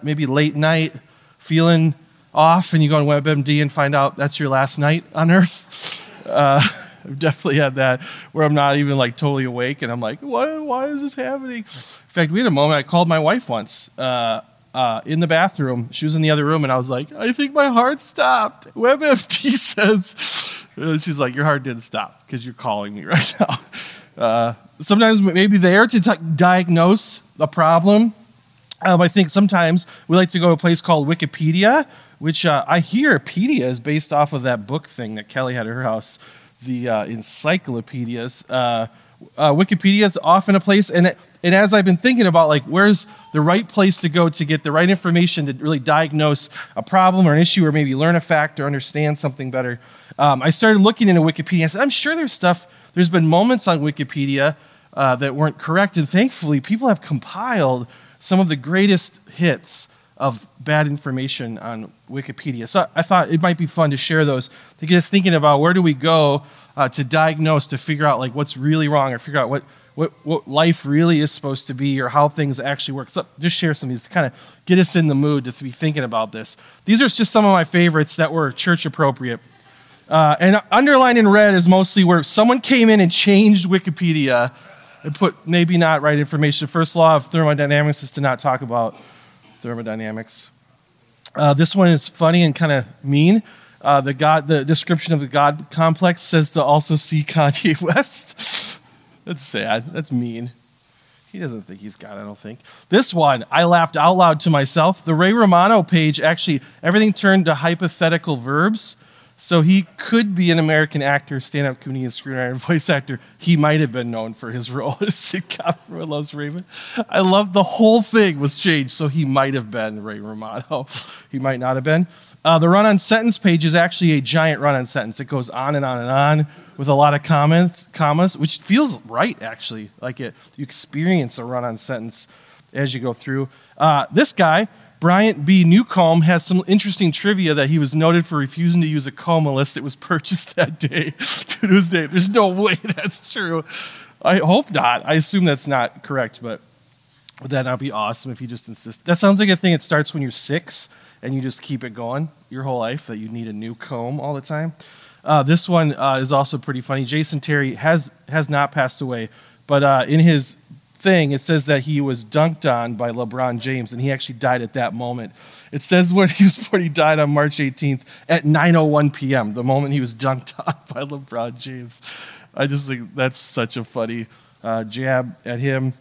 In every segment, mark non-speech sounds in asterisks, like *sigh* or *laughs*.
maybe late night, feeling off, and you go on WebMD and find out that's your last night on Earth. *laughs* Uh, I've definitely had that where I'm not even like totally awake, and I'm like, why, why is this happening? In fact, we had a moment. I called my wife once uh, uh, in the bathroom. She was in the other room, and I was like, I think my heart stopped. WebMD *laughs* says. She's like, Your heart didn't stop because you're calling me right *laughs* now. Uh, sometimes maybe there to t- diagnose a problem um, I think sometimes we like to go to a place called Wikipedia, which uh, I hear Pedia is based off of that book thing that Kelly had at her house, the uh, encyclopedias. Uh, uh, Wikipedia is often a place, and and as I've been thinking about like where's the right place to go to get the right information to really diagnose a problem or an issue, or maybe learn a fact or understand something better, um, I started looking into Wikipedia. I said, I'm sure there's stuff. There's been moments on Wikipedia uh, that weren't correct, and thankfully, people have compiled some of the greatest hits of bad information on Wikipedia. So I thought it might be fun to share those to get us thinking about where do we go uh, to diagnose, to figure out like what's really wrong or figure out what, what, what life really is supposed to be or how things actually work. So just share some of these to kind of get us in the mood to be thinking about this. These are just some of my favorites that were church appropriate. Uh, and underlined in red is mostly where someone came in and changed Wikipedia put maybe not right information. First law of thermodynamics is to not talk about thermodynamics. Uh, this one is funny and kind of mean. Uh, the God, the description of the God complex says to also see Kanye *laughs* West. That's sad. That's mean. He doesn't think he's God, I don't think. This one, I laughed out loud to myself. The Ray Romano page, actually, everything turned to hypothetical verbs. So he could be an American actor, stand-up comedian, screenwriter, *laughs* voice actor. He might have been known for his *laughs* role as sitcom Everyone Loves Raymond. I love the whole thing was changed, so he might have been Ray Romano. *laughs* he might not have been. Uh, the run-on sentence page is actually a giant run-on sentence. It goes on and on and on with a lot of comments, commas, which feels right actually. Like it, you experience a run-on sentence as you go through. Uh, this guy Bryant B. Newcomb has some interesting trivia that he was noted for refusing to use a comb list it was purchased *laughs* that day to this day. There's no way *laughs* that's true. I hope not. I assume that's not correct, but would that not be awesome if you just insist? That sounds like a thing that starts when you're six and you just keep it going your whole life that you need a new comb all the time. Uh, this one uh, is also pretty funny. Jason Terry has has not passed away, but uh, in his thing, it says that he was dunked on by LeBron James, and he actually died at that moment. It says when he, was, when he died on March 18th at 9:01 p.m., the moment he was dunked *laughs* on by LeBron James. I just think that's such a funny uh, jab at him.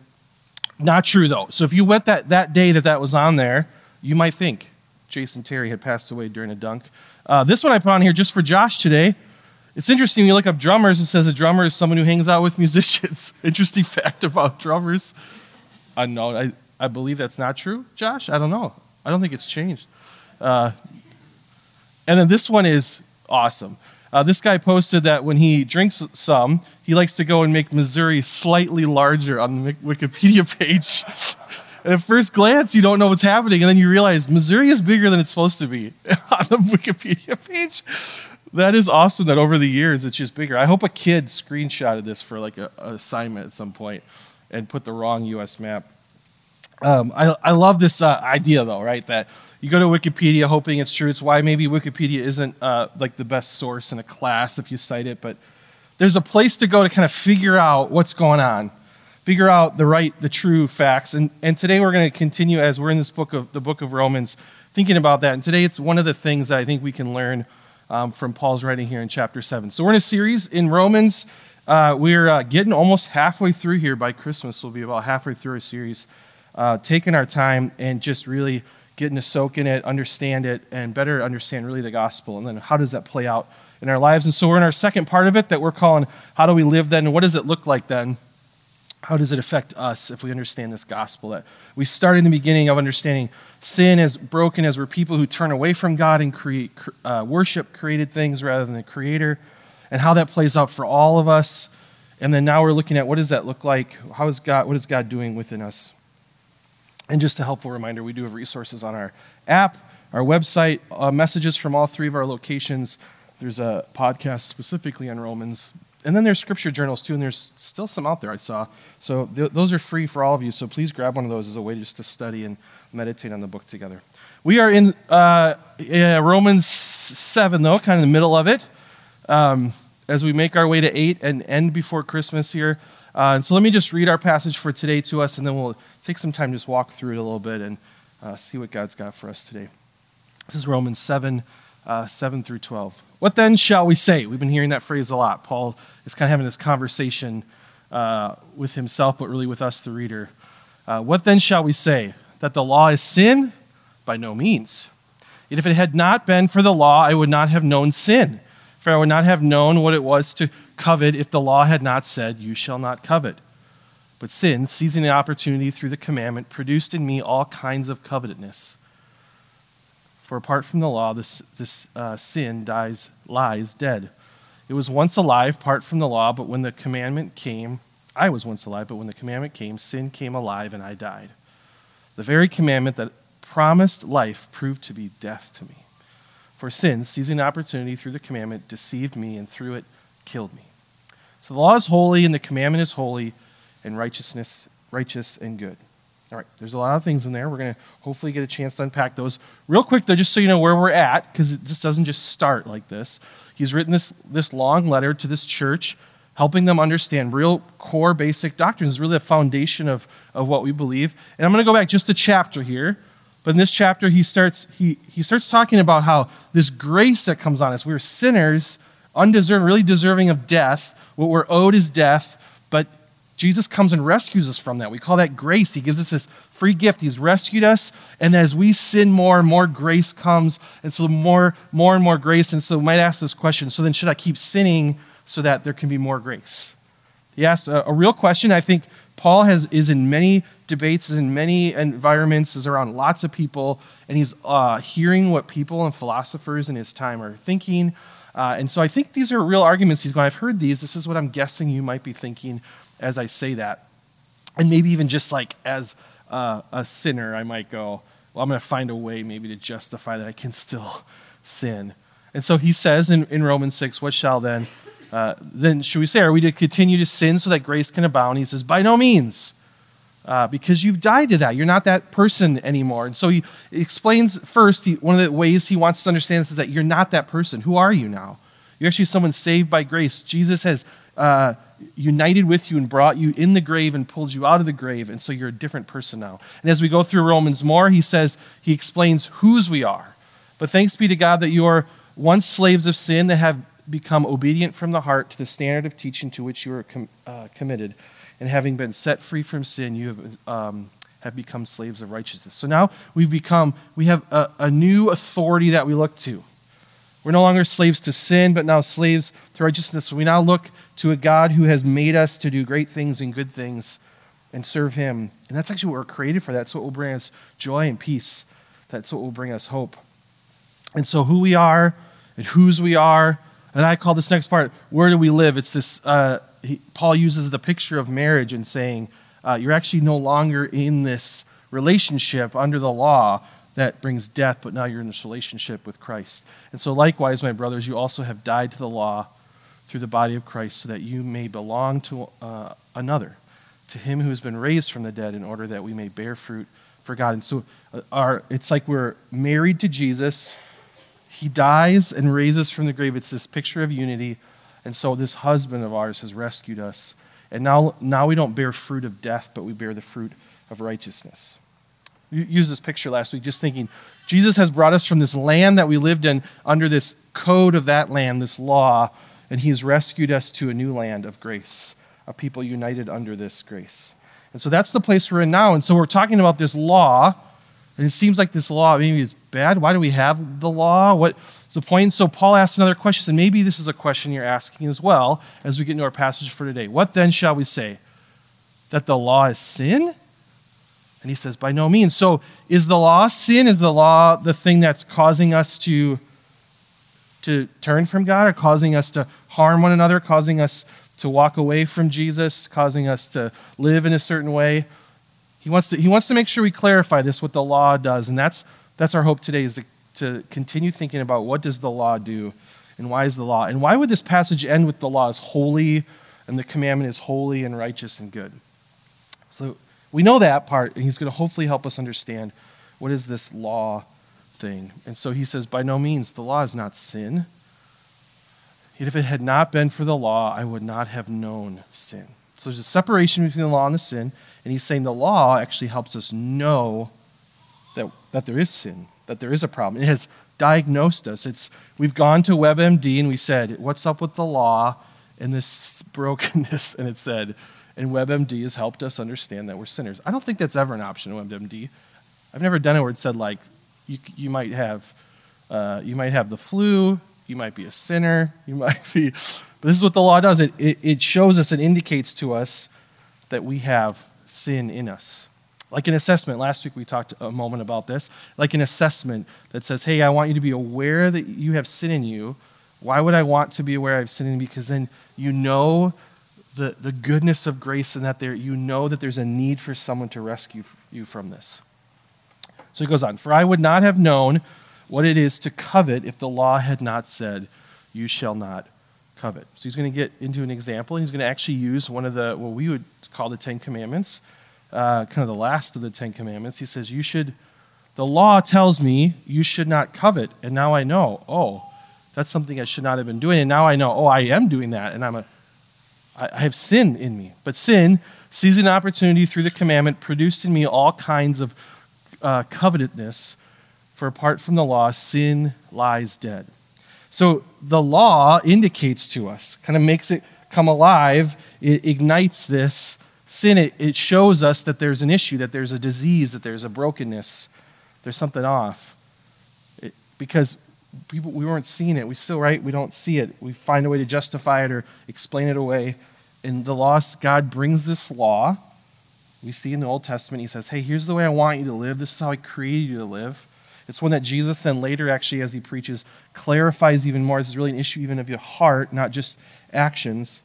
Not true though. So if you went that that day that that was on there, you might think Jason Terry had passed away during a dunk. Uh, this one I put on here just for Josh today. It's interesting, you look up drummers, it says a drummer is someone who hangs out with musicians. *laughs* interesting fact about drummers. Unknown. I, I believe that's not true, Josh. I don't know. I don't think it's changed. Uh, and then this one is awesome. Uh, this guy posted that when he drinks some, he likes to go and make Missouri slightly larger on the Wikipedia *laughs* page. at first glance, you don't know what's happening, and then you realize Missouri is bigger than it's supposed to be *laughs* on the Wikipedia page that is awesome that over the years it's just bigger. I hope a kid screenshotted this for like an assignment at some point and put the wrong US map. Um, I, I love this uh, idea though, right? That you go to Wikipedia hoping it's true. It's why maybe Wikipedia isn't uh, like the best source in a class if you cite it, but there's a place to go to kind of figure out what's going on, figure out the right, the true facts. And, and today we're going to continue as we're in this book of the book of Romans, thinking about that. And today it's one of the things that I think we can learn um, from Paul's writing here in chapter 7. So we're in a series in Romans. Uh, we're uh, getting almost halfway through here by Christmas. We'll be about halfway through a series, uh, taking our time and just really getting to soak in it, understand it, and better understand really the gospel. And then how does that play out in our lives? And so we're in our second part of it that we're calling How Do We Live Then? What does it look like then? How does it affect us if we understand this gospel? That we start in the beginning of understanding sin is broken as we're people who turn away from God and create uh, worship created things rather than the Creator, and how that plays out for all of us. And then now we're looking at what does that look like? How is God? What is God doing within us? And just a helpful reminder, we do have resources on our app, our website, uh, messages from all three of our locations. There's a podcast specifically on Romans and then there's scripture journals too, and there's still some out there I saw. So th- those are free for all of you. So please grab one of those as a way just to study and meditate on the book together. We are in uh, Romans 7, though, kind of the middle of it, um, as we make our way to 8 and end before Christmas here. Uh, and so let me just read our passage for today to us, and then we'll take some time just walk through it a little bit and uh, see what God's got for us today. This is Romans 7, uh, 7 through 12. What then shall we say? We've been hearing that phrase a lot. Paul is kind of having this conversation uh, with himself, but really with us, the reader. Uh, what then shall we say? That the law is sin? By no means. Yet if it had not been for the law, I would not have known sin. For I would not have known what it was to covet if the law had not said, You shall not covet. But sin, seizing the opportunity through the commandment, produced in me all kinds of covetousness. For apart from the law, this, this uh, sin dies, lies dead. It was once alive, apart from the law, but when the commandment came, I was once alive, but when the commandment came, sin came alive and I died. The very commandment that promised life proved to be death to me. For sin, seizing opportunity through the commandment, deceived me and through it killed me. So the law is holy and the commandment is holy and righteousness righteous and good. All right, there's a lot of things in there. We're going to hopefully get a chance to unpack those. Real quick, though, just so you know where we're at, because this doesn't just start like this. He's written this, this long letter to this church, helping them understand real core basic doctrines, really the foundation of, of what we believe. And I'm going to go back just a chapter here. But in this chapter, he starts, he, he starts talking about how this grace that comes on us, we're sinners, undeserving, really deserving of death. What we're owed is death, but Jesus comes and rescues us from that. We call that grace. He gives us this free gift. He's rescued us, and as we sin more, more grace comes, and so more, more and more grace. And so we might ask this question: So then, should I keep sinning so that there can be more grace? He asks a, a real question. I think Paul has is in many debates, is in many environments, is around lots of people, and he's uh, hearing what people and philosophers in his time are thinking. Uh, and so I think these are real arguments he's going. I've heard these. This is what I'm guessing you might be thinking as I say that. And maybe even just like as uh, a sinner, I might go, well, I'm going to find a way maybe to justify that I can still *laughs* sin. And so he says in, in Romans 6, what shall then? Uh, then should we say, are we to continue to sin so that grace can abound? He says, by no means. Uh, because you've died to that. You're not that person anymore. And so he explains first, he, one of the ways he wants us to understand this is that you're not that person. Who are you now? You're actually someone saved by grace. Jesus has uh, united with you and brought you in the grave and pulled you out of the grave. And so you're a different person now. And as we go through Romans more, he says, he explains whose we are. But thanks be to God that you are once slaves of sin that have become obedient from the heart to the standard of teaching to which you were com- uh, committed. And having been set free from sin, you have, um, have become slaves of righteousness. So now we've become, we have a, a new authority that we look to. We're no longer slaves to sin, but now slaves to righteousness. We now look to a God who has made us to do great things and good things and serve Him. And that's actually what we're created for. That's what will bring us joy and peace. That's what will bring us hope. And so, who we are and whose we are, and I call this next part, where do we live? It's this, uh, he, Paul uses the picture of marriage and saying, uh, you're actually no longer in this relationship under the law that brings death, but now you're in this relationship with Christ. And so, likewise, my brothers, you also have died to the law through the body of Christ, so that you may belong to uh, another, to him who has been raised from the dead, in order that we may bear fruit for God. And so, uh, our, it's like we're married to Jesus. He dies and raises from the grave. It's this picture of unity. And so, this husband of ours has rescued us. And now, now we don't bear fruit of death, but we bear the fruit of righteousness used this picture last week, just thinking Jesus has brought us from this land that we lived in under this code of that land, this law, and he has rescued us to a new land of grace, a people united under this grace. And so that's the place we're in now. And so we're talking about this law, and it seems like this law maybe is bad. Why do we have the law? What's the point? So Paul asks another question, and maybe this is a question you're asking as well as we get into our passage for today. What then shall we say? That the law is sin? And he says, by no means. So is the law sin? Is the law the thing that's causing us to, to turn from God or causing us to harm one another, causing us to walk away from Jesus, causing us to live in a certain way? He wants to, he wants to make sure we clarify this, what the law does. And that's, that's our hope today is to, to continue thinking about what does the law do and why is the law? And why would this passage end with the law is holy and the commandment is holy and righteous and good? So we know that part, and he's going to hopefully help us understand what is this law thing. And so he says, by no means, the law is not sin. Yet if it had not been for the law, I would not have known sin. So there's a separation between the law and the sin, and he's saying the law actually helps us know that, that there is sin, that there is a problem. It has diagnosed us. It's we've gone to WebMD and we said, "What's up with the law and this brokenness?" *laughs* And it said, and WebMD has helped us understand that we're sinners. I don't think that's ever an option in WebMD. I've never done it where it said like you, you might have uh, you might have the flu, you might be a sinner, you *laughs* might be. But this is what the law does. It, it, it shows us, it indicates to us that we have sin in us. Like an assessment, last week we talked a moment about this. Like an assessment that says, hey, I want you to be aware that you have sin in you. Why would I want to be aware I have sin in me? Because then you know the, the goodness of grace and that there you know that there's a need for someone to rescue you from this. So he goes on, for I would not have known what it is to covet if the law had not said, You shall not covet. So he's going to get into an example. He's going to actually use one of the, what we would call the Ten Commandments uh, kind of the last of the Ten Commandments. He says, You should, the law tells me you should not covet. And now I know, oh, that's something I should not have been doing. And now I know, oh, I am doing that. And I'm a, I have sin in me. But sin, seizing opportunity through the commandment, produced in me all kinds of uh, covetousness. For apart from the law, sin lies dead. So the law indicates to us, kind of makes it come alive, it ignites this sin, it, it shows us that there's an issue, that there's a disease, that there's a brokenness, there's something off. It, because people, we weren't seeing it. We still, right? We don't see it. We find a way to justify it or explain it away. In the law, God brings this law. We see in the Old Testament, He says, Hey, here's the way I want you to live. This is how I created you to live. It's one that Jesus then later, actually, as he preaches, clarifies even more. This is really an issue even of your heart, not just actions.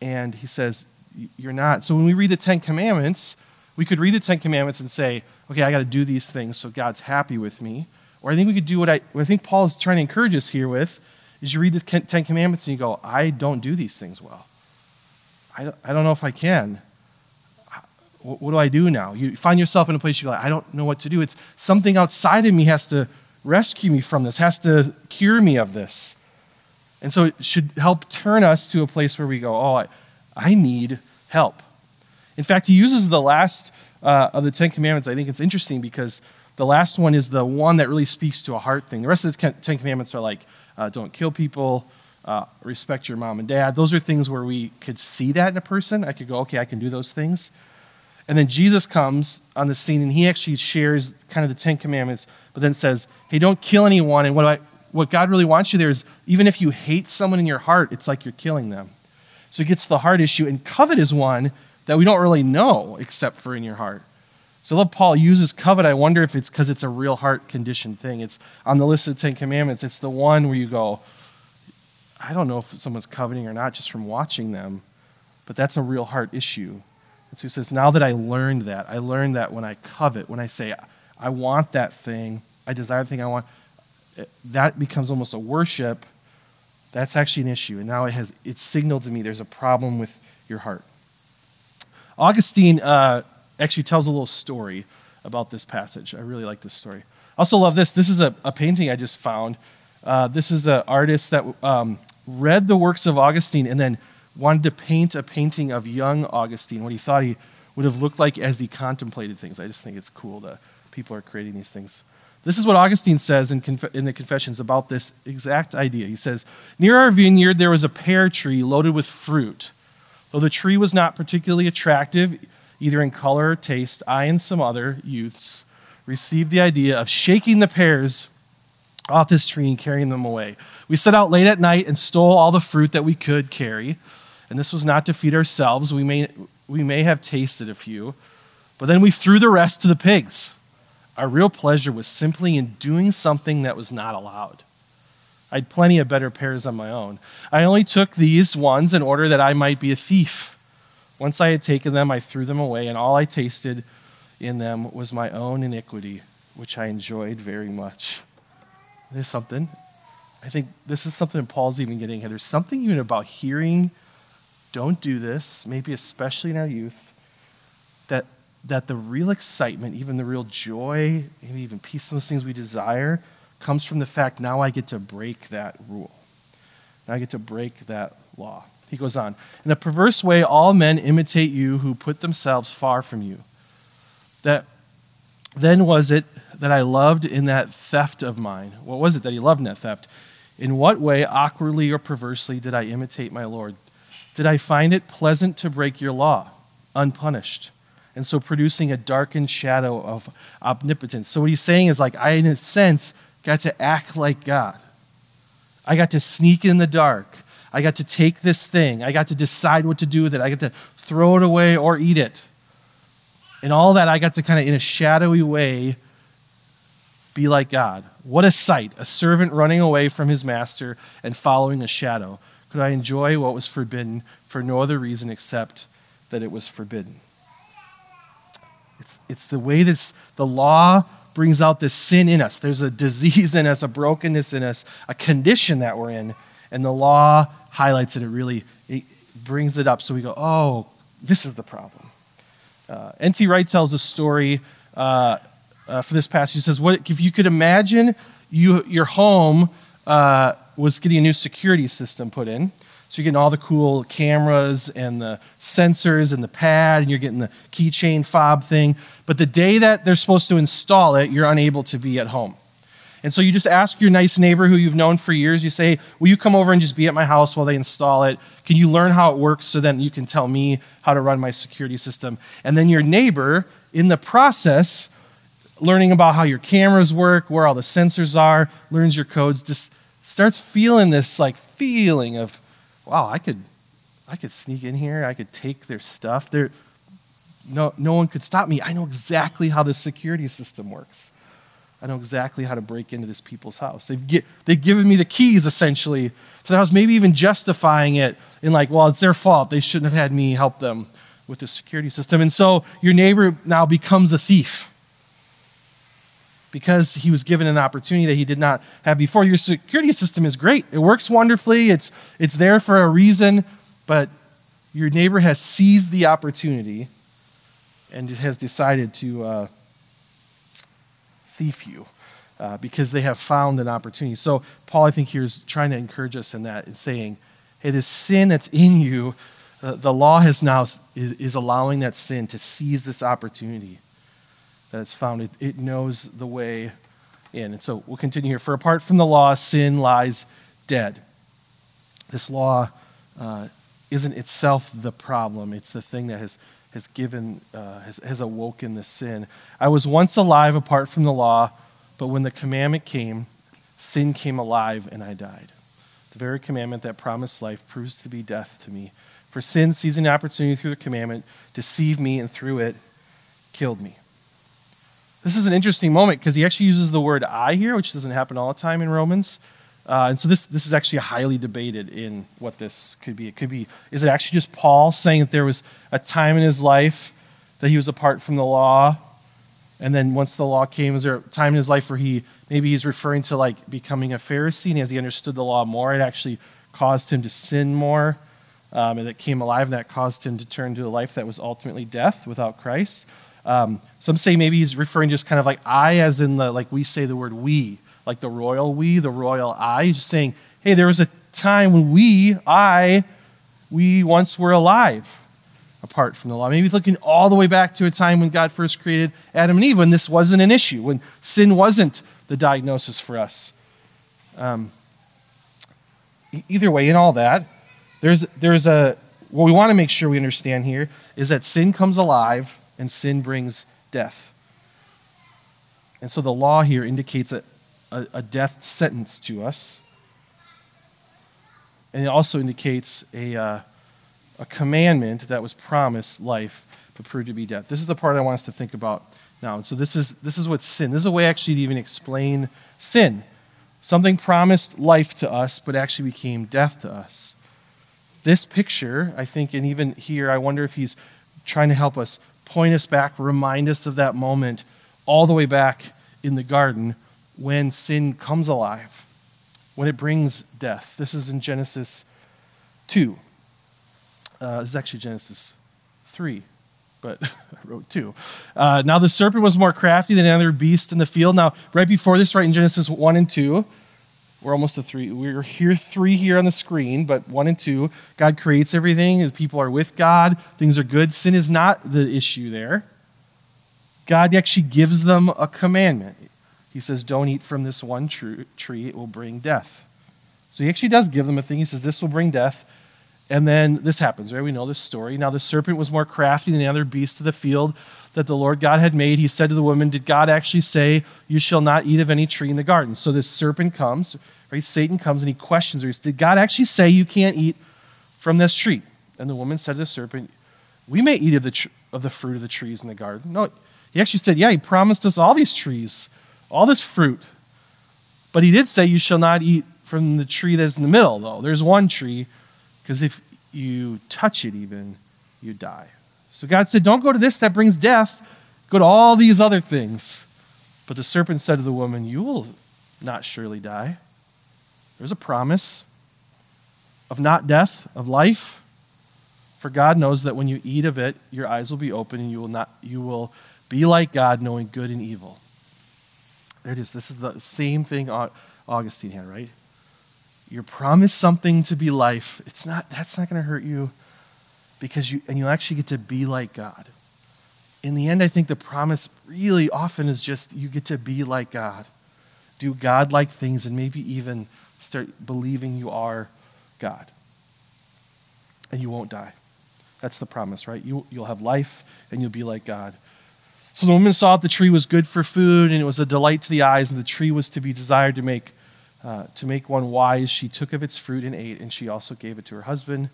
And he says, you're not. So when we read the Ten Commandments, we could read the Ten Commandments and say, okay, I got to do these things so God's happy with me. Or I think we could do what I, what I think Paul is trying to encourage us here with is you read the Ten Commandments and you go, I don't do these things well. I don't, I don't know if I can. What, what do I do now? You find yourself in a place you're like, I don't know what to do. It's something outside of me has to rescue me from this, has to cure me of this. And so it should help turn us to a place where we go, oh, I, I need help. In fact, he uses the last uh, of the Ten Commandments. I think it's interesting because the last one is the one that really speaks to a heart thing. The rest of the Ten Commandments are like uh, don't kill people, uh, respect your mom and dad. Those are things where we could see that in a person. I could go, okay, I can do those things. And then Jesus comes on the scene and he actually shares kind of the Ten Commandments, but then says, hey, don't kill anyone. And what, I, what God really wants you there is even if you hate someone in your heart, it's like you're killing them. So he gets the heart issue. And covet is one that we don't really know except for in your heart. So I love Paul uses covet. I wonder if it's because it's a real heart condition thing. It's on the list of the Ten Commandments. It's the one where you go, I don't know if someone's coveting or not just from watching them, but that's a real heart issue. And so he says, now that I learned that, I learned that when I covet, when I say, I want that thing, I desire the thing I want, that becomes almost a worship that's actually an issue. And now it has it's signaled to me there's a problem with your heart. Augustine uh, actually tells a little story about this passage. I really like this story. I also love this. This is a, a painting I just found. Uh, this is an artist that um, read the works of Augustine and then wanted to paint a painting of young Augustine, what he thought he would have looked like as he contemplated things. I just think it's cool that people are creating these things. This is what Augustine says in, Conf- in, the Confessions about this exact idea. He says, Near our vineyard there was a pear tree loaded with fruit. Though the tree was not particularly attractive, either in color or taste, I and some other youths received the idea of shaking the pears off this tree and carrying them away. We set out late at night and stole all the fruit that we could carry. And this was not to feed ourselves. We may, we may have tasted a few, but then we threw the rest to the pigs. Our real pleasure was simply in doing something that was not allowed. I had plenty of better pears on my own. I only took these ones in order that I might be a thief. Once I had taken them, I threw them away, and all I tasted in them was my own iniquity, which I enjoyed very much. There's something. I think this is something Paul's even getting at. There's something even about hearing, don't do this, maybe especially in our youth, that, that the real excitement, even the real joy, maybe even peace, those things we desire, comes from the fact now I get to break that rule. Now I get to break that law. He goes on In a perverse way, all men imitate you who put themselves far from you. That then was it that I loved in that theft of mine? What was it that he loved in that theft? In what way, awkwardly or perversely, did I imitate my Lord? Did I find it pleasant to break your law, unpunished? And so producing a darkened shadow of omnipotence. So what he's saying is like, I, in a sense, got to act like God. I got to sneak in the dark. I got to take this thing. I got to decide what to do with it. I got to throw it away or eat it. And all that, I got to kind of, in a shadowy way, be like God. What a sight, a servant running away from his master and following a shadow. Could I enjoy what was forbidden for no other reason except that it was forbidden? It's, it's the way this, the law brings out this sin in us. There's a disease in us, a brokenness in us, a condition that we're in. And the law highlights it. It really it brings it up. So we go, oh, this is the problem. Uh, N.T. Wright tells a story uh, uh, for this passage. He says, "What if you could imagine you your home uh, was getting a new security system put in? So you're getting all the cool cameras and the sensors and the pad, and you're getting the keychain fob thing. But the day that they're supposed to install it, you're unable to be at home. And so you just ask your nice neighbor who you've known for years, you say, Will you come over and just be at my house while they install it? Can you learn how it works so then you can tell me how to run my security system? And then your neighbor, in the process, learning about how your cameras work, where all the sensors are, learns your codes, just starts feeling this like feeling of, wow, I could I could sneak in here, I could take their stuff. There no no one could stop me. I know exactly how the security system works. I know exactly how to break into this people's house. They've, get, they've given me the keys, essentially, So the was maybe even justifying it in, like, well, it's their fault. They shouldn't have had me help them with the security system. And so your neighbor now becomes a thief because he was given an opportunity that he did not have before. Your security system is great, it works wonderfully, it's, it's there for a reason, but your neighbor has seized the opportunity and has decided to. Uh, thief you uh, because they have found an opportunity. So, Paul, I think, here is trying to encourage us in that and saying, hey, this sin that's in you, uh, the law has now is, is, allowing that sin to seize this opportunity that it's found. It, it knows the way in. And so we'll continue here. For apart from the law, sin lies dead. This law uh, isn't itself the problem, it's the thing that has has given, uh, has, has awoken the sin. I was once alive apart from the law, but when the commandment came, sin came alive and I died. The very commandment that promised life proves to be death to me. For sin, seizing opportunity through the commandment, deceived me and through it killed me. This is an interesting moment because he actually uses the word I here, which doesn't happen all the time in Romans. Uh, and so this, this is actually highly debated in what this could be. It could be, is it actually just Paul saying that there was a time in his life that he was apart from the law? And then once the law came, was there a time in his life where he, maybe he's referring to like becoming a Pharisee and as he understood the law more, it actually caused him to sin more. Um, and it came alive and that caused him to turn to a life that was ultimately death without Christ. Um, some say maybe he's referring just kind of like I, as in the, like we say the word we like the royal we, the royal I. Just saying, hey, there was a time when we, I, we once were alive apart from the law. Maybe looking all the way back to a time when God first created Adam and Eve, when this wasn't an issue, when sin wasn't the diagnosis for us. Um, either way, in all that, there's, there's a, what we want to make sure we understand here is that sin comes alive and sin brings death. And so the law here indicates that a, a death sentence to us. And it also indicates a, uh, a commandment that was promised life, but proved to be death. This is the part I want us to think about now. And so this is, this is what sin, this is a way actually to even explain sin. Something promised life to us, but actually became death to us. This picture, I think, and even here, I wonder if he's trying to help us point us back, remind us of that moment all the way back in the garden when sin comes alive when it brings death. This is in Genesis 2. Uh, this is actually Genesis 3, but *laughs* I wrote 2. Uh, now the serpent was more crafty than any other beast in the field. Now, right before this, right in Genesis 1 and 2, we're almost to 3. We're here 3 here on the screen, but 1 and 2, God creates everything. People are with God. Things are good. Sin is not the issue there. God actually gives them a commandment. He says, Don't eat from this one tree, it will bring death. So he actually does give them a thing. He says, This will bring death. And then this happens, right? We know this story. Now the serpent was more crafty than the other beasts of the field that the Lord God had made. He said to the woman, Did God actually say, You shall not eat of any tree in the garden? So this serpent comes, right? Satan comes and he questions her. He says, Did God actually say you can't eat from this tree? And the woman said to the serpent, We may eat of the, tr- of the fruit of the trees in the garden. No, he actually said, Yeah, he promised us all these trees all this fruit. But he did say, You shall not eat from the tree that's in the middle, though. There's one tree, because if you touch it, even, you die. So God said, Don't go to this, that brings death. Go to all these other things. But the serpent said to the woman, You will not surely die. There's a promise of not death, of life. For God knows that when you eat of it, your eyes will be open and you will, not, you will be like God, knowing good and evil. There it is. This is the same thing Augustine had, right? You're promised something to be life. It's not, that's not going to hurt you because you, and you actually get to be like God. In the end, I think the promise really often is just you get to be like God, do God like things, and maybe even start believing you are God. And you won't die. That's the promise, right? You, you'll have life and you'll be like God. So the woman saw that the tree was good for food, and it was a delight to the eyes, and the tree was to be desired to make, uh, to make one wise. She took of its fruit and ate, and she also gave it to her husband,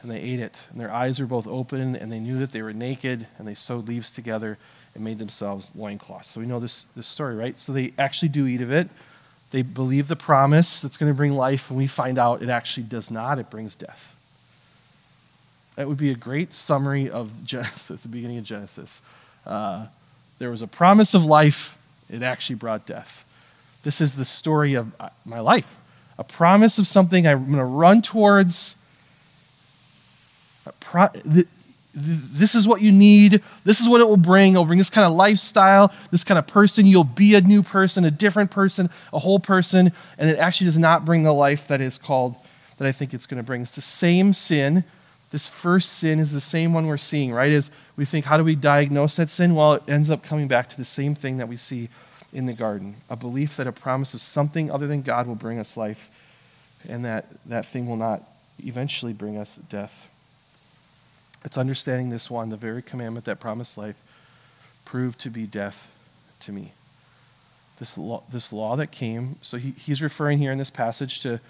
and they ate it. And their eyes were both open, and they knew that they were naked, and they sewed leaves together and made themselves loincloths. So we know this, this story, right? So they actually do eat of it. They believe the promise that's going to bring life, and we find out it actually does not. It brings death. That would be a great summary of *laughs* Genesis, the beginning of Genesis. Uh, there was a promise of life, it actually brought death. This is the story of uh, my life a promise of something I'm going to run towards. Pro- this is what you need. This is what it will bring. It'll bring this kind of lifestyle, this kind of person. You'll be a new person, a different person, a whole person. And it actually does not bring the life that is called, that I think it's going to bring. It's the same sin this first sin is the same one we're seeing, right? Is we think, how do we diagnose that sin? Well, it ends up coming back to the same thing that we see in the garden a belief that a promise of something other than God will bring us life, and that that thing will not eventually bring us death. It's understanding this one, the very commandment that promised life, proved to be death to me. This law, this law that came, so he, he's referring here in this passage to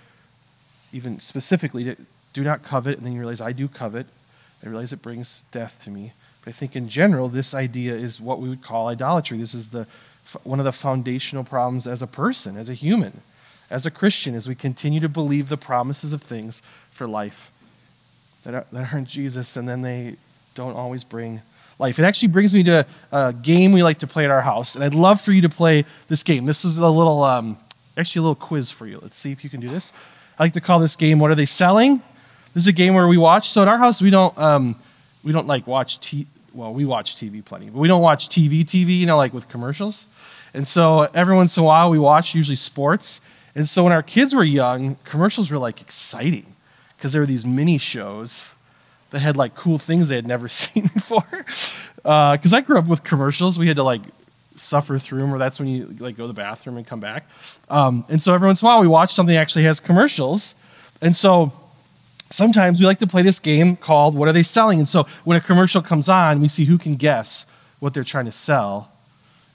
even specifically to, do not covet, and then you realize I do covet. I realize it brings death to me. But I think in general, this idea is what we would call idolatry. This is the one of the foundational problems as a person, as a human, as a Christian, as we continue to believe the promises of things for life that, are, that aren't Jesus, and then they don't always bring life. It actually brings me to a game we like to play at our house, and I'd love for you to play this game. This is a little, um, actually, a little quiz for you. Let's see if you can do this. I like to call this game "What Are They Selling?" This is a game where we watch. So in our house, we don't um, we don't like watch t. Well, we watch TV plenty, but we don't watch TV TV. You know, like with commercials. And so every once in a while, we watch usually sports. And so when our kids were young, commercials were like exciting because there were these mini shows that had like cool things they had never *laughs* seen before. Because uh, I grew up with commercials, we had to like suffer through them, or that's when you like go to the bathroom and come back. Um, and so every once in a while, we watch something that actually has commercials. And so sometimes we like to play this game called What Are They Selling? And so when a commercial comes on, we see who can guess what they're trying to sell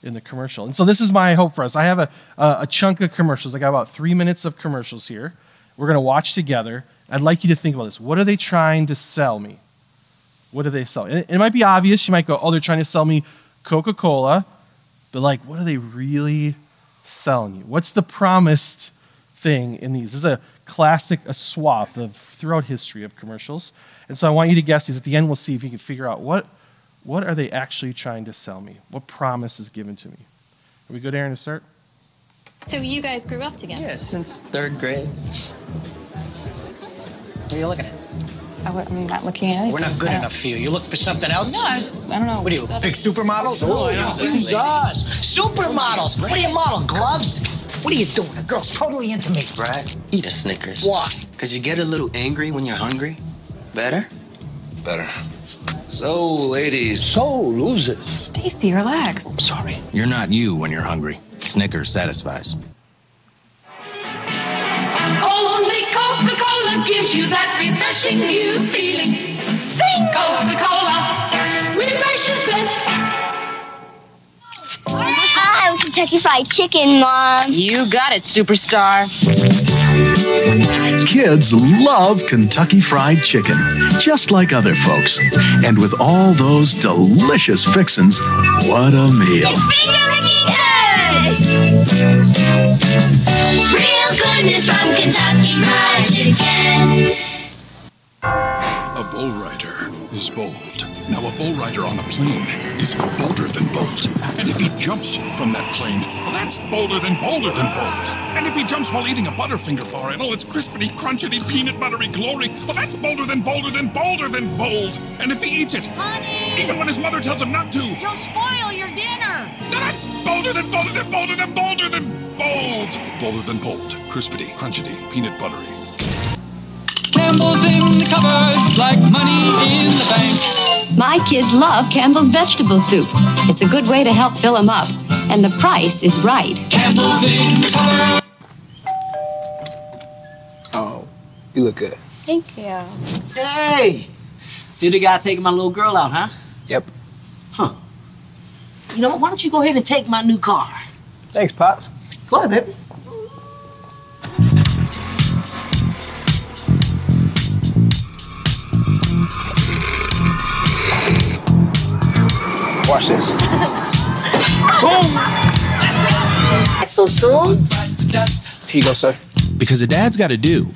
in the commercial. And so this is my hope for us. I have a, a, chunk of commercials. I got about three minutes of commercials here. We're going to watch together. I'd like you to think about this. What are they trying to sell me? What are they selling? It, it might be obvious. You might go, oh, they're trying to sell me Coca Cola. But like, what are they really selling you? What's the promised thing in these. This is a classic, a swath of throughout history of commercials. And so I want you to guess these. At the end, we'll see if you can figure out what, what are they actually trying to sell me? What promise is given to me? Are we good, Aaron, to start? So you guys grew up together? Yeah, since third grade. What are you looking at? I, am not looking at it. We're not good enough for you. You look for something else? No, I, just, I don't know. What are you, big supermodels? Oh, Jesus. Supermodels. What do you model, gloves? What are you doing? A girl's totally into me. Brad, eat a Snickers. Why? Because you get a little angry when you're hungry. Better? Better. So, ladies. So, losers. Stacy, relax. I'm Sorry. You're not you when you're hungry. Snickers satisfies. Only Coca-Cola gives you that refreshing new feeling. Sing Coca-Cola, I Kentucky Fried Chicken, Mom. You got it, superstar. Kids love Kentucky Fried Chicken, just like other folks. And with all those delicious fixins, what a meal. It's finger licking good! Real goodness from Kentucky Fried Chicken. A bull rider is bold. Now, a bull rider on a plane is bolder than bold. And if he jumps from that plane, well, that's bolder than bolder than bold. And if he jumps while eating a Butterfinger bar and all its crispity, crunchity, peanut buttery glory, well, that's bolder than bolder than bolder than bold. And if he eats it, Honey! even when his mother tells him not to, You'll spoil your dinner. that's bolder than bolder than bolder than bolder than bold. Bolder than bold, crispity, crunchity, peanut buttery. Campbell's in the cupboards like money in the bank. My kids love Campbell's vegetable soup. It's a good way to help fill them up, and the price is right. Campbell's in the cupboards. Oh, you look good. Thank you. Hey! So you the guy taking my little girl out, huh? Yep. Huh. You know what? Why don't you go ahead and take my new car? Thanks, Pops. Go ahead, baby. Watch this. Boom! So soon? Here you go, sir. Because a dad's got to do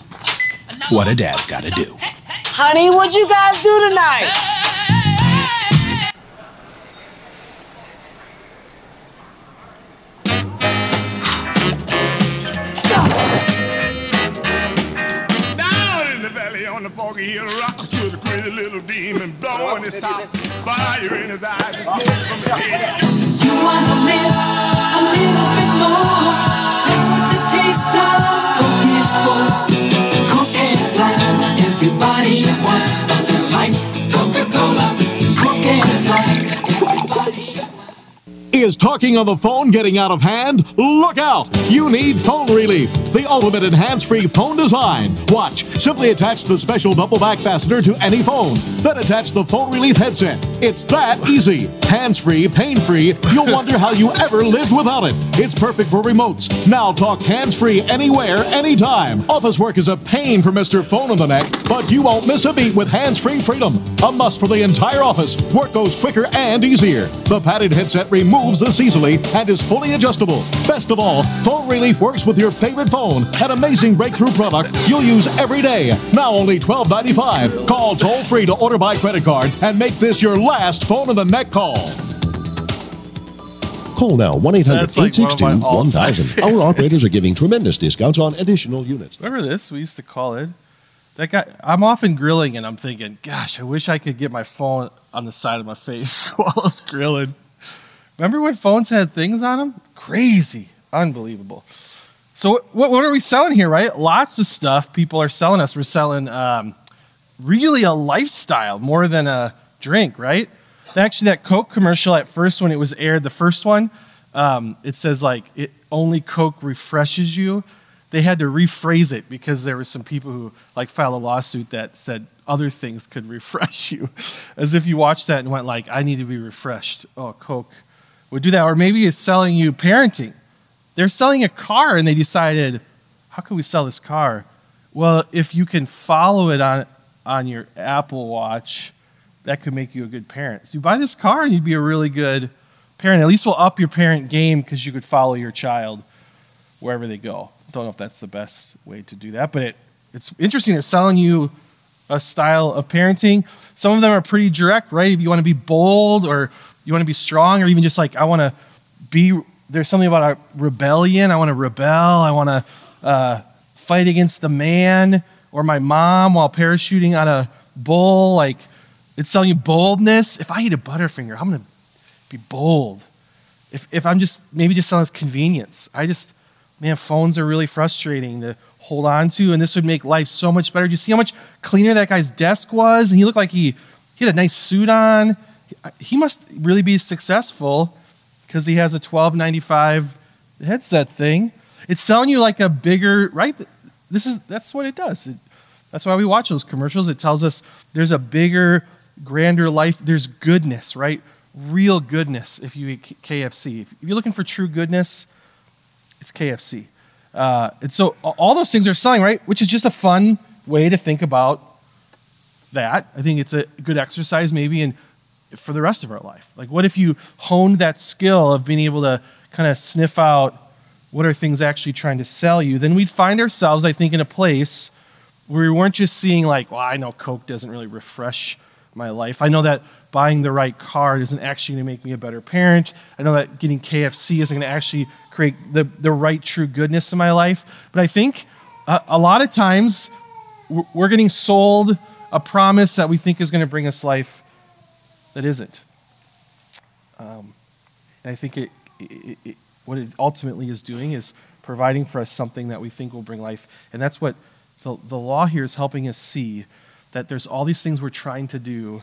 what a dad's got to do. Honey, what'd you guys do tonight? Blowing his top, fire in his eyes, smoke from his head. You wanna live Is talking on the phone getting out of hand? Look out! You need phone relief, the ultimate in hands-free phone design. Watch. Simply attach the special double back fastener to any phone. Then attach the phone relief headset. It's that easy. Hands-free, pain-free. You'll *laughs* wonder how you ever lived without it. It's perfect for remotes. Now talk hands-free anywhere, anytime. Office work is a pain for Mr. Phone in the Neck, but you won't miss a beat with hands-free freedom. A must for the entire office. Work goes quicker and easier. The padded headset removes this easily and is fully adjustable. Best of all, Phone Relief works with your favorite phone. An amazing breakthrough product you'll use every day. Now only $12.95. Call toll free to order by credit card and make this your last phone in the neck call. Call now 1 800 That's like one of my 862 all-time 1000. Our operators are giving tremendous discounts on additional units. Remember this? We used to call it. That guy. I'm often grilling, and I'm thinking, gosh, I wish I could get my phone on the side of my face *laughs* while I was grilling. Remember when phones had things on them? Crazy, unbelievable. So what what are we selling here? Right, lots of stuff people are selling us. We're selling um, really a lifestyle more than a drink, right? Actually, that Coke commercial at first when it was aired, the first one, um, it says like it only Coke refreshes you. They had to rephrase it because there were some people who like filed a lawsuit that said other things could refresh *laughs* you, as if you watched that and went like, I need to be refreshed. Oh, Coke would do that, or maybe it's selling you parenting. They're selling a car and they decided, how can we sell this car? Well, if you can follow it on on your Apple Watch, that could make you a good parent. So you buy this car and you'd be a really good parent. At least we'll up your parent game because you could follow your child wherever they go. Don't know if that's the best way to do that, but it, it's interesting. They're selling you a style of parenting. Some of them are pretty direct, right? If you want to be bold or you want to be strong, or even just like, I want to be there's something about rebellion. I want to rebel. I want to uh, fight against the man or my mom while parachuting on a bull. Like it's telling you boldness. If I eat a Butterfinger, I'm going to be bold. If, if I'm just maybe just selling convenience, I just, man, phones are really frustrating to hold on to, and this would make life so much better. Do you see how much cleaner that guy's desk was? And he looked like he, he had a nice suit on. He must really be successful because he has a 1295 headset thing. It's selling you like a bigger, right? This is that's what it does. It, that's why we watch those commercials. It tells us there's a bigger, grander life. There's goodness, right? Real goodness if you eat KFC. If you're looking for true goodness, it's KFC. Uh, and so all those things are selling, right? Which is just a fun way to think about that. I think it's a good exercise, maybe, and for the rest of our life. Like, what if you honed that skill of being able to kind of sniff out what are things actually trying to sell you? Then we'd find ourselves, I think, in a place where we weren't just seeing, like, well, I know Coke doesn't really refresh my life. I know that buying the right car isn't actually going to make me a better parent. I know that getting KFC isn't going to actually create the, the right true goodness in my life. But I think uh, a lot of times we're getting sold a promise that we think is going to bring us life that isn't. Um, I think it, it, it, what it ultimately is doing is providing for us something that we think will bring life. And that's what the, the law here is helping us see that there's all these things we're trying to do,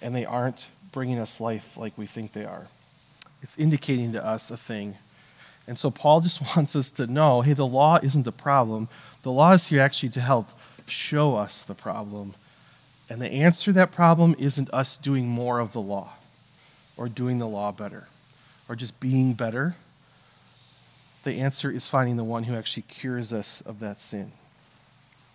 and they aren't bringing us life like we think they are. It's indicating to us a thing. And so Paul just *laughs* wants us to know hey, the law isn't the problem. The law is here actually to help show us the problem. And the answer to that problem isn't us doing more of the law or doing the law better or just being better. The answer is finding the one who actually cures us of that sin,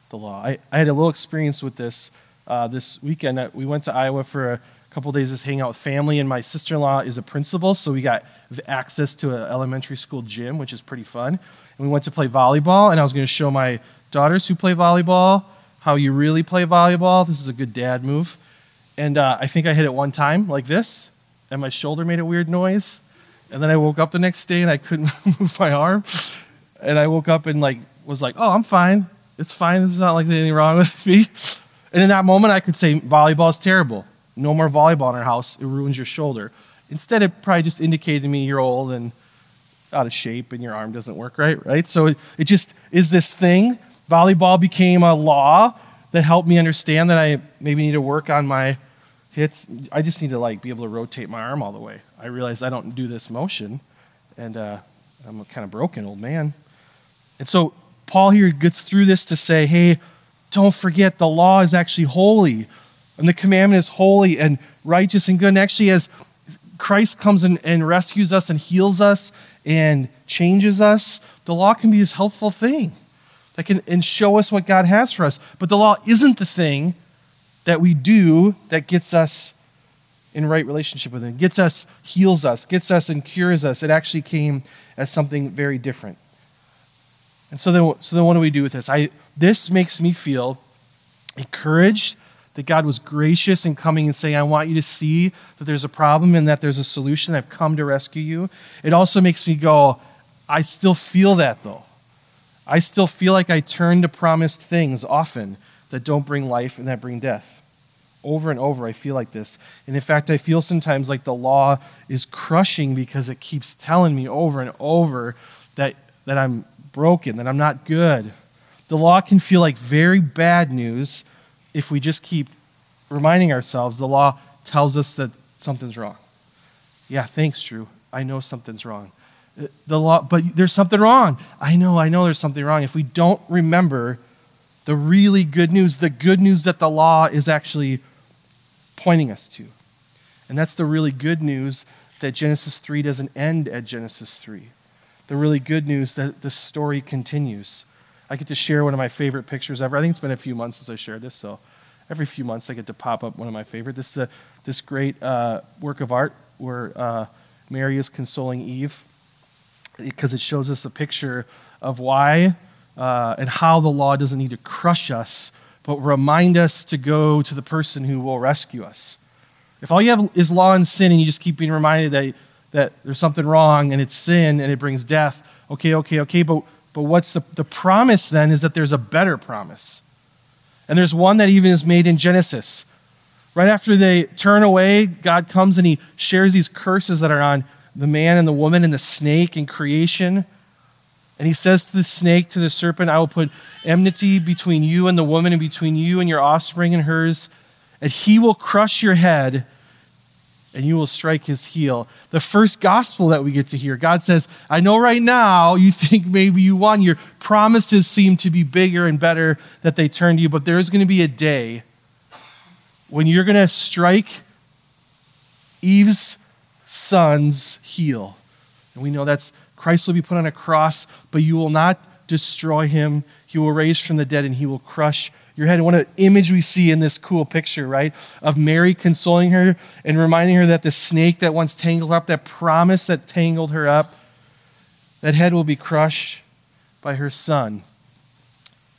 the law. I, I had a little experience with this uh, this weekend. We went to Iowa for a couple days just hang out with family, and my sister in law is a principal, so we got access to an elementary school gym, which is pretty fun. And we went to play volleyball, and I was going to show my daughters who play volleyball how you really play volleyball. This is a good dad move. And uh, I think I hit it one time like this, and my shoulder made a weird noise. And then I woke up the next day and I couldn't *laughs* move my arm. And I woke up and like was like, "Oh, I'm fine. It's fine. There's not like anything wrong with me." And in that moment, I could say, "Volleyball is terrible. No more volleyball in our house. It ruins your shoulder." Instead, it probably just indicated to me you're old and out of shape and your arm doesn't work right, right? So it, it just is this thing. Volleyball became a law that helped me understand that I maybe need to work on my hits. I just need to like be able to rotate my arm all the way. I realize I don't do this motion, and uh, I'm a kind of broken old man. And so Paul here gets through this to say, hey, don't forget the law is actually holy, and the commandment is holy and righteous and good. And actually, as Christ comes and, and rescues us and heals us and changes us, the law can be this helpful thing that can and show us what God has for us. But the law isn't the thing that we do that gets us in right relationship with Him, gets us, heals us, gets us, and cures us. It actually came as something very different. And so then, so then what do we do with this? I, this makes me feel encouraged that God was gracious in coming and saying, I want you to see that there's a problem and that there's a solution. I've come to rescue you. It also makes me go, I still feel that though. I still feel like I turn to promised things often that don't bring life and that bring death. Over and over, I feel like this. And in fact, I feel sometimes like the law is crushing because it keeps telling me over and over that, that I'm broken, that I'm not good. The law can feel like very bad news if we just keep reminding ourselves the law tells us that something's wrong. Yeah, thanks, Drew. I know something's wrong uh, the law, but there's something wrong. I know, I know there's something wrong. If we don't remember the really good news, the good news that the law is actually pointing us to. And that's the really good news that Genesis 3 doesn't end at Genesis 3. The really good news that the story continues. I get to share one of my favorite pictures ever. I think it's been a few months since I shared this, so every few months I get to pop up one of my favorite. This is this great uh, work of art where uh, Mary is consoling Eve because it shows us a picture of why uh, and how the law doesn't need to crush us, but remind us to go to the person who will rescue us. If all you have is law and sin and you just keep being reminded that that there's something wrong and it's sin and it brings death. Okay, okay, okay. But, but what's the, the promise then is that there's a better promise. And there's one that even is made in Genesis. Right after they turn away, God comes and he shares these curses that are on the man and the woman and the snake in creation. And he says to the snake, to the serpent, I will put enmity between you and the woman, and between you and your offspring and hers, and he will crush your head, and you will strike his heel. The first gospel that we get to hear, God says, I know right now you *laughs* think maybe you won. Your promises seem to be bigger and better that they turn you, but there's going to be a day when you're going to strike Eve's son's heel. And we know that's Christ will be put on a cross, but you will not destroy him. He will raise from the dead and he will crush your head. Of the image we see in this cool picture, right, of Mary consoling her and reminding her that the snake that once tangled her up, that promise that tangled her up, that head will be crushed by her son.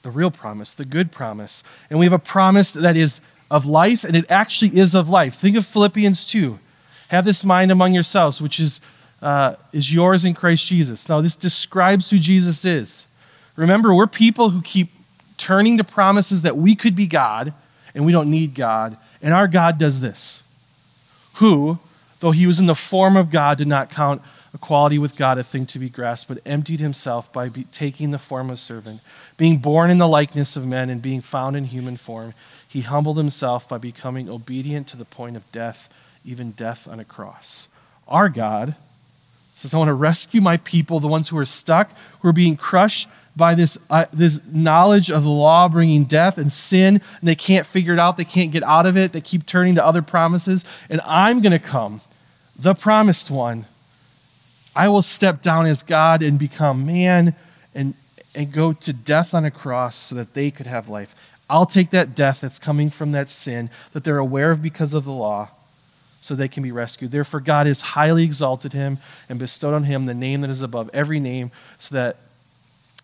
The real promise, the good promise. And we have a promise that is of life, and it actually is of life. Think of Philippians 2. Have this mind among yourselves, which is uh, is yours in Christ Jesus. Now, this describes who Jesus is. Remember, we're people who keep turning to promises that we could be God and we don't need God. And our God does this who, though he was in the form of God, did not count equality with God a thing to be grasped, but emptied himself by be, taking the form of a servant. Being born in the likeness of men and being found in human form, he humbled himself by becoming obedient to the point of death, even death on a cross. Our God says, I want to rescue my people, the ones who are stuck, who are being crushed by this, uh, this knowledge of the law bringing death and sin, and they can't figure it out. They can't get out of it. They keep turning to other promises. And I'm going to come, the promised one. I will step down as God and become man and, and go to death on a cross so that they could have life. I'll take that death that's coming from that sin that they're aware of because of the law so they can be rescued. Therefore, God has highly exalted him and bestowed on him the name that is above every name, so that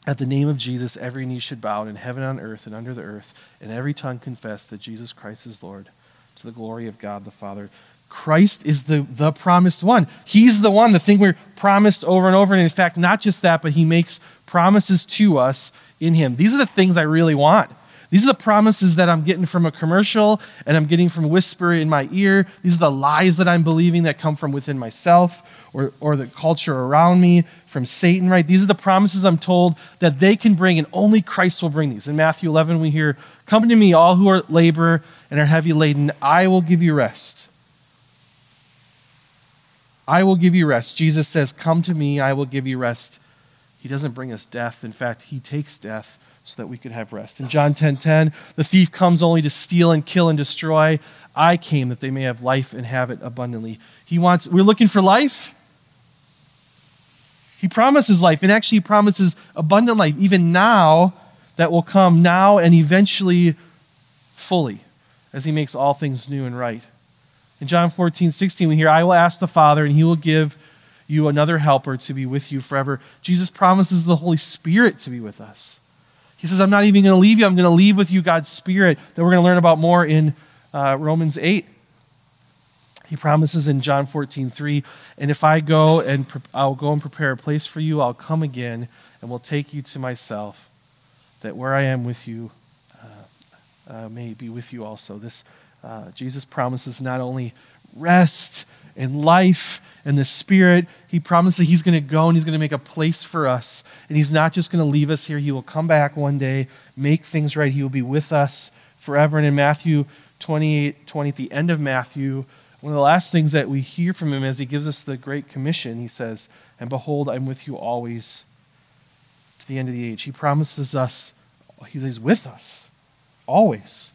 at the name of Jesus, every knee should bow in heaven, on earth, and under the earth, and every tongue confess that Jesus Christ is Lord, to the glory of God the Father. Christ is the, the promised one. He's the one, the thing we're promised over and over. And in fact, not just that, but he makes promises to us in him. These are the things I really want. These are the promises that I'm getting from a commercial and I'm getting from a whisper in my ear. These are the lies that I'm believing that come from within myself or, or the culture around me, from Satan, right? These are the promises I'm told that they can bring and only Christ will bring these. In Matthew 11, we hear, Come to me, all who are labor and are heavy laden, I will give you rest. I will give you rest. Jesus says, Come to me, I will give you rest. He doesn't bring us death. In fact, he takes death so that we could have rest. In John 10:10, 10, 10, the thief comes only to steal and kill and destroy. I came that they may have life and have it abundantly. He wants we're looking for life. He promises life and actually he promises abundant life even now that will come now and eventually fully as he makes all things new and right. In John 14, 16, we hear, I will ask the Father, and he will give you another helper to be with you forever. Jesus promises the Holy Spirit to be with us. He says, I'm not even going to leave you. I'm going to leave with you God's Spirit that we're going to learn about more in uh, Romans 8. He promises in John 14, 3, and if I go and pre- I'll go and prepare a place for you, I'll come again and will take you to myself, that where I am with you uh, uh, may be with you also. This uh, Jesus promises not only rest and life and the Spirit, He promises that He's going to go and He's going to make a place for us. And He's not just going to leave us here. He will come back one day, make things right. He will be with us forever. And in Matthew 28 20, at the end of Matthew, one of the last things that we hear from Him as He gives us the Great Commission, He says, And behold, I'm with you always to the end of the age. He promises us, He's with us always.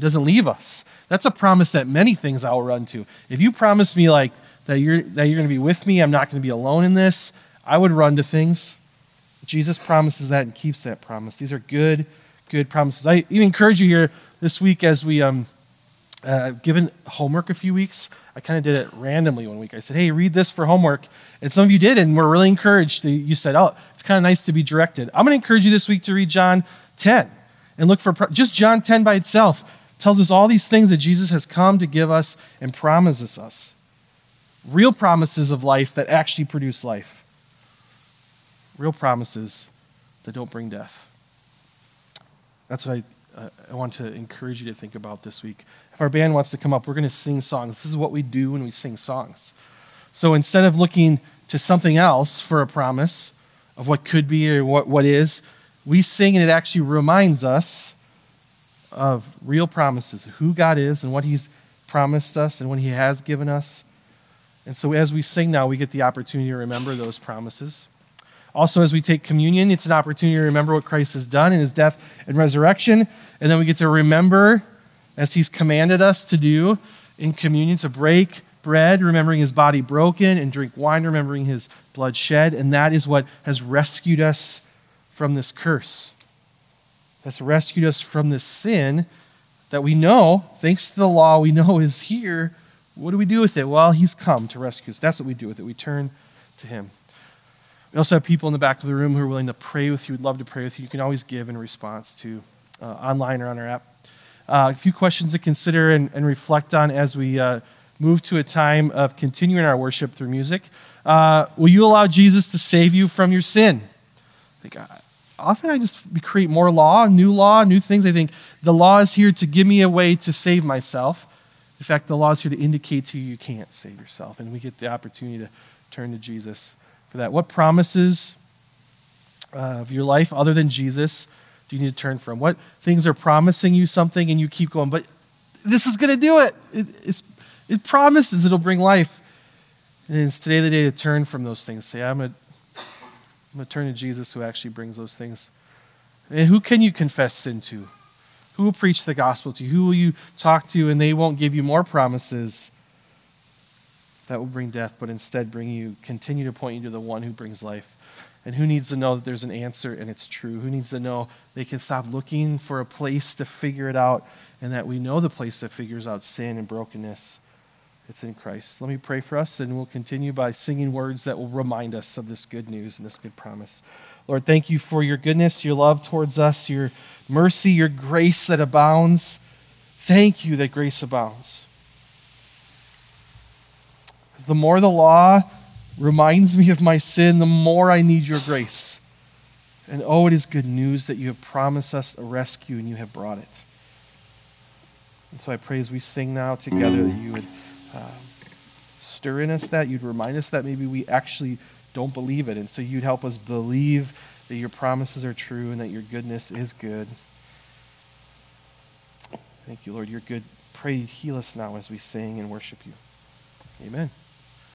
Doesn't leave us. That's a promise that many things I'll run to. If you promise me like that you're that you're going to be with me, I'm not going to be alone in this, I would run to things. Jesus promises that and keeps that promise. These are good, good promises. I even encourage you here this week as we um uh, given homework a few weeks. I kind of did it randomly one week. I said, "Hey, read this for homework," and some of you did, and were really encouraged. You said, "Oh, it's kind of nice to be directed." I'm going to encourage you this week to read John 10 and look for just John 10 by itself tells us all these things that Jesus has come to give us and promises us. real promises of life that actually produce life, real promises that don't bring death. That's what I, uh, I want to encourage you to think about this week. If our band wants to come up, we're going to sing songs. This is what we do when we sing songs. So instead of looking to something else for a promise of what could be or what, what is, we sing and it actually reminds us of real promises, who God is and what He's promised us and what He has given us. And so as we sing now, we get the opportunity to remember those promises. Also, as we take communion, it's an opportunity to remember what Christ has done in his death and resurrection. And then we get to remember, as he's commanded us to do in communion, to break bread, remembering his body broken, and drink wine, remembering his blood shed. And that is what has rescued us from this curse. That's rescued us from this sin that we know, thanks to the law, we know is here. What do we do with it? Well, he's come to rescue us. That's what we do with it. We turn to him. We also have people in the back of the room who are willing to pray with you, We'd love to pray with you. You can always give in response to uh, online or on our app. Uh, a few questions to consider and, and reflect on as we uh, move to a time of continuing our worship through music. Uh, will you allow Jesus to save you from your sin? Like, uh, often I just create more law, new law, new things. I think the law is here to give me a way to save myself. In fact, the law is here to indicate to you you can't save yourself, and we get the opportunity to turn to Jesus for that. What promises uh, of your life other than Jesus do you need to turn from? What things are promising you something and you keep going, but this is going to do it. it it promises it'll bring life. And it's today the day to turn from those things. Say, I'm going to turn to Jesus who actually brings those things. And who can you confess sin to? Who will preach the gospel to you? Who will you talk to and they won't give you more promises that will bring death, but instead bring you, continue to point you to the one who brings life? And who needs to know that there's an answer and it's true? Who needs to know they can stop looking for a place to figure it out and that we know the place that figures out sin and brokenness? It's in Christ. Let me pray for us and we'll continue by singing words that will remind us of this good news and this good promise. Lord, thank you for your goodness, your love towards us, your mercy, your grace that abounds. Thank you that grace abounds. Because the more the law reminds me of my sin, the more I need your grace. And oh, it is good news that you have promised us a rescue and you have brought it. And so I pray as we sing now together that you would uh, stir in us that, you'd remind us that maybe we actually don't believe it. And so you'd help us believe that your promises are true and that your goodness is good. Thank you, Lord. You're good. Pray, heal us now as we sing and worship you. Amen.